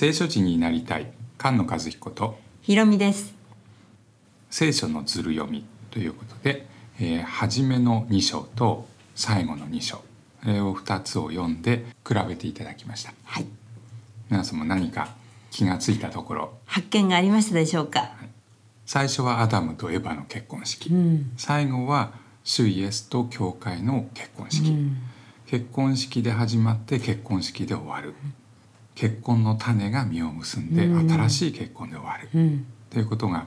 聖書人になりたい菅野和彦とひろみです。聖書のずる読みということで、えー、初めの2章と最後の2章を2つを読んで比べていただきました。はい。皆さんも何か気がついたところ発見がありましたでしょうか、最初はアダムとエヴァの結婚式、うん。最後は主イエスと教会の結婚式、うん。結婚式で始まって結婚式で終わる結婚の種が実を結んでうん新しい結婚で終わる、うんということが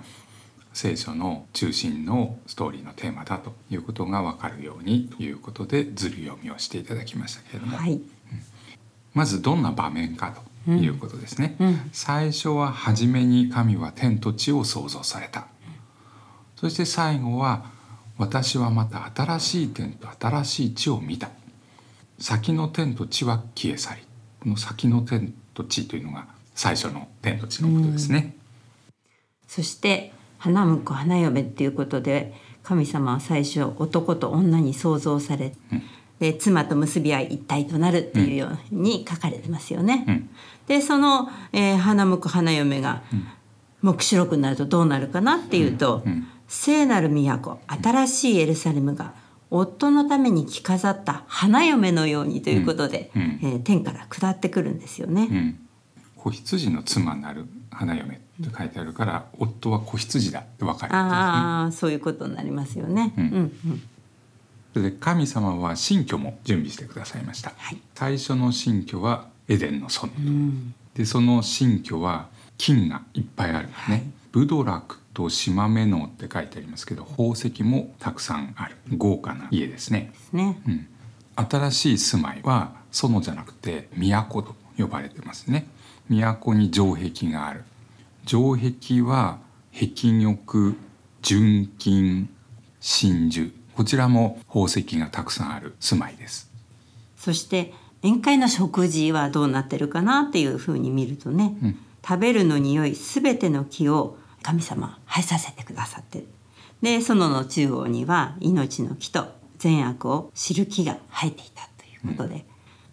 聖書の中心のストーリーのテーマだということが分かるようにということでずる読みをしていただきましたけれども、はいまずどんな場面かということですね。うん最初は初めに神は天と地を創造された。そして最後は私はまた新しい天と新しい地を見た。先の天と地は消え去り。この先の天と地というのが最初の天と地のことですね。そして花婿花嫁っていうことで神様は最初男と女に創造され、で妻と結び合い一体となるっていうように書かれてますよね。うん。でその、えー花婿花嫁が黙示録になるとどうなるかなっていうと、うん。聖なる都新しいエルサレムが夫のために着飾った花嫁のようにということで、うんうん。えー天から下ってくるんですよね。うん、子羊の妻なる花嫁って書いてあるから、夫は子羊だって分かるね。ああそういうことになりますよね。うん。それで神様は新居も準備してくださいました。はい。最初の新居はエデンの園、うん。でその新居は金がいっぱいあるんですね、ブドラクとシマメノウって書いてありますけど宝石もたくさんある。豪華な家ですね、ですね。うん、新しい住まいは園じゃなくて都と呼ばれてますね。都に城壁がある。城壁は壁玉純金真珠。こちらも宝石がたくさんある住まいです。そして宴会の食事はどうなってるかなっていうふうに見るとね、うん。食べるの匂いすべての木を神様生えさせてくださってる。で園の中央には命の木と善悪を知る木が生えていたということで、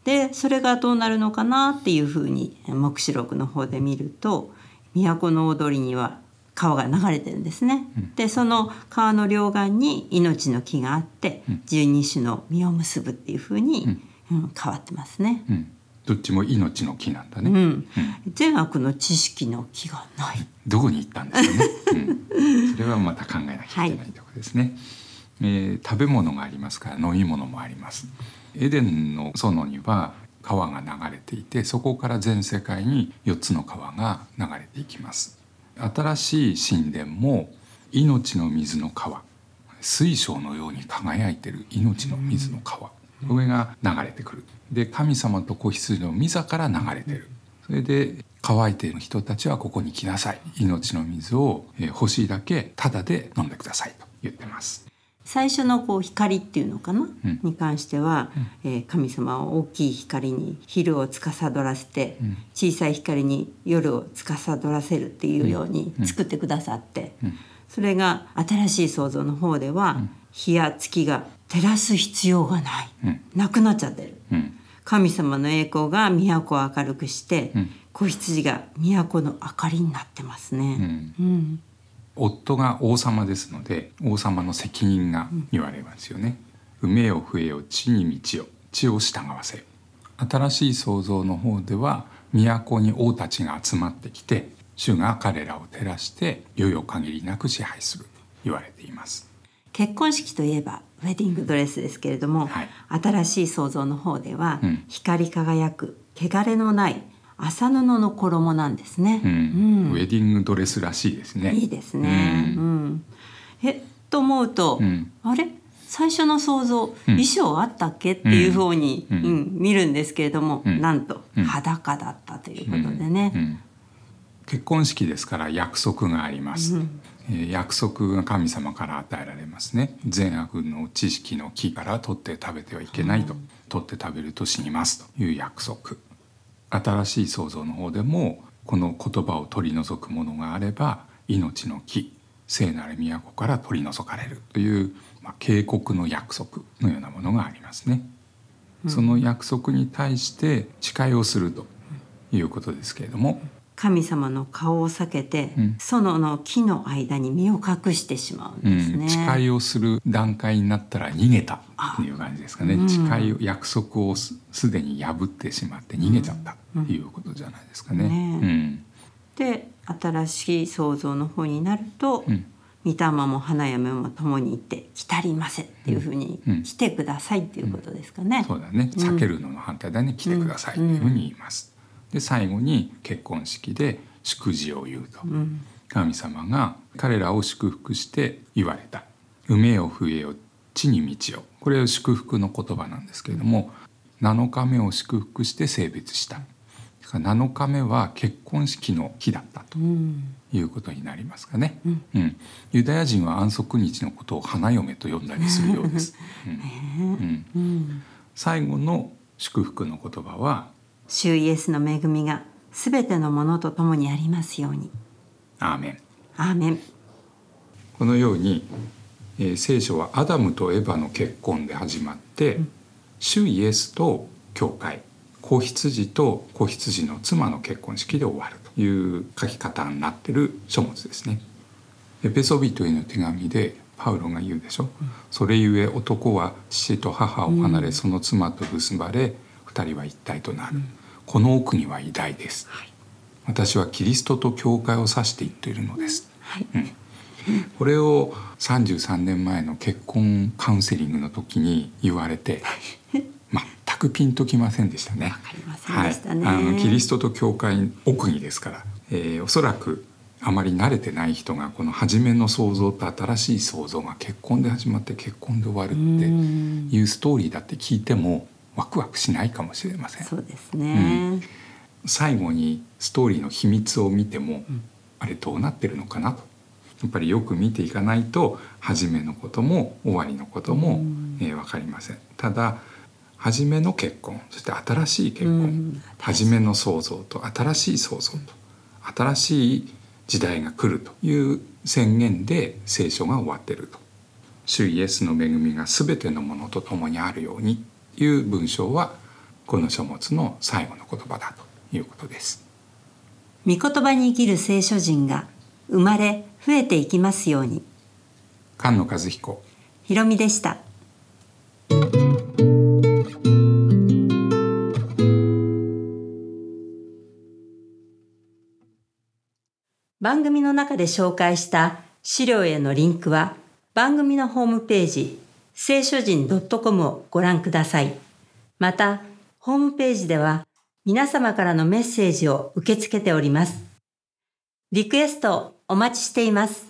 でそれがどうなるのかなっていうふうに黙示録の方で見ると都の踊りには川が流れてるんですね。でその川の両岸に命の木があって十二種の実を結ぶっていうふうに、うん変わってますね。うんどっちも命の木なんだね、うん、善悪の知識の木がない。どこに行ったんですかね、うん、それはまた考えなきゃいけないところですね、えー食べ物がありますから飲み物もあります。エデンの園には川が流れていてそこから全世界に4つの川が流れていきます。新しい神殿も命の水の川。水晶のように輝いてる命の水の川これが流れてくる。で神様と子羊の御座から流れてる。それで乾いている人たちはここに来なさい。命の水をえー欲しいだけタダで飲んでくださいと言ってます。最初のこう光っていうのかな、ん。に関しては、えー神様は大きい光に昼を司らせて、ん。小さい光に夜を司らせるっていうように作ってくださって、ん。それが新しい創造の方では、日や月が照らす必要がない、うん。なくなっちゃってる。うん。神様の栄光が都を明るくして、うん。子羊が都の明かりになってますね。うん。夫が王様ですので王様の責任が言われますよね、埋めよ増えよ地に道よ。地を従わせ。よ新しい創造の方では都に王たちが集まってきて主が彼らを照らして世々限りなく支配すると言われています。結婚式といえばウェディングドレスですけれども、はい。新しい創造の方では、うん。光り輝く汚れのない麻布の衣なんですね。うん。ウェディングドレスらしいですね。いいですね。ううん。えと思うと、うん。あれ？最初の想像、衣装あったっけ？っていうふうに、うん。うん見るんですけれども、うん。なんとうん。裸だったということでね。うん。結婚式ですから約束があります、えー約束が神様から与えられますね。善悪の知識の木から取って食べてはいけないと、取って食べると死にますという約束。新しい創造の方でもこの言葉を取り除くものがあれば命の木聖なる都から取り除かれるという、まあ、警告の約束のようなものがありますね。その約束に対して誓いをするということですけれども神様の顔を避けて、うん。園の木の間に身を隠してしまうんですね。うん、誓いをする段階になったら逃げた。っていう感じですかね、うん。誓いを約束をすすでに破ってしまって逃げちゃったっていうことじゃないですかね。ね。で新しい創造の方になると、うん。御霊も花嫁も共に行って「来たりませ」っていうふうにうん「来てください」っていうことですかね。そうだね。避けるのの反対だね、来てくださいというふうに言います。で最後に結婚式で祝辞を言うと、うん。神様が彼らを祝福して言われた「埋めよ増えよ地に道よ」これは祝福の言葉なんですけれども7日目を祝福して性別した。だから7日目は結婚式の日だったとうん。いうことになりますかね、うん。うん。ユダヤ人は安息日のことを花嫁と呼んだりするようです、うん。うん。うん。最後の祝福の言葉は主イエスの恵みがすべてのものと共にありますように。「アーメン」アーメン。このように、えー聖書はアダムとエヴァの結婚で始まって、主イエスと教会子羊と子羊の妻の結婚式で終わるという書き方になってる書物ですね。エペソビトへの手紙でパウロが言うでしょ、それゆえ男は父と母を離れ、その妻と結ばれ二人は一体となる、この奥には偉大です、私はキリストと教会を指して言っているのです、はい。これを33年前の結婚カウンセリングの時に言われて全くピンときませんでしたね。たね。はい、あのキリストと教会奥義ですから、えーおそらくあまり慣れてない人がこの初めの創造と新しい創造が結婚で始まって結婚で終わるってうん。いうストーリーだって聞いてもワクワクしないかもしれません。そうですね。最後にストーリーの秘密を見ても、あれどうなってるのかなと。やっぱりよく見ていかないと初めのことも終わりのことも、えー、分かりません。ただ初めの結婚そして新しい結婚、うん。初めの創造と新しい創造と新しい時代が来るという宣言で聖書が終わってると。主イエスの恵みが全てのものと共にあるようにいう文章はこの書物の最後の言葉だということです。御言葉に生きる聖書人が生まれ増えていきますように。菅野和彦ひろみでした。番組の中で紹介した資料へのリンクは番組のホームページ聖書人 .com をご覧ください。また、ホームページでは皆様からのメッセージを受け付けております。リクエストお待ちしています。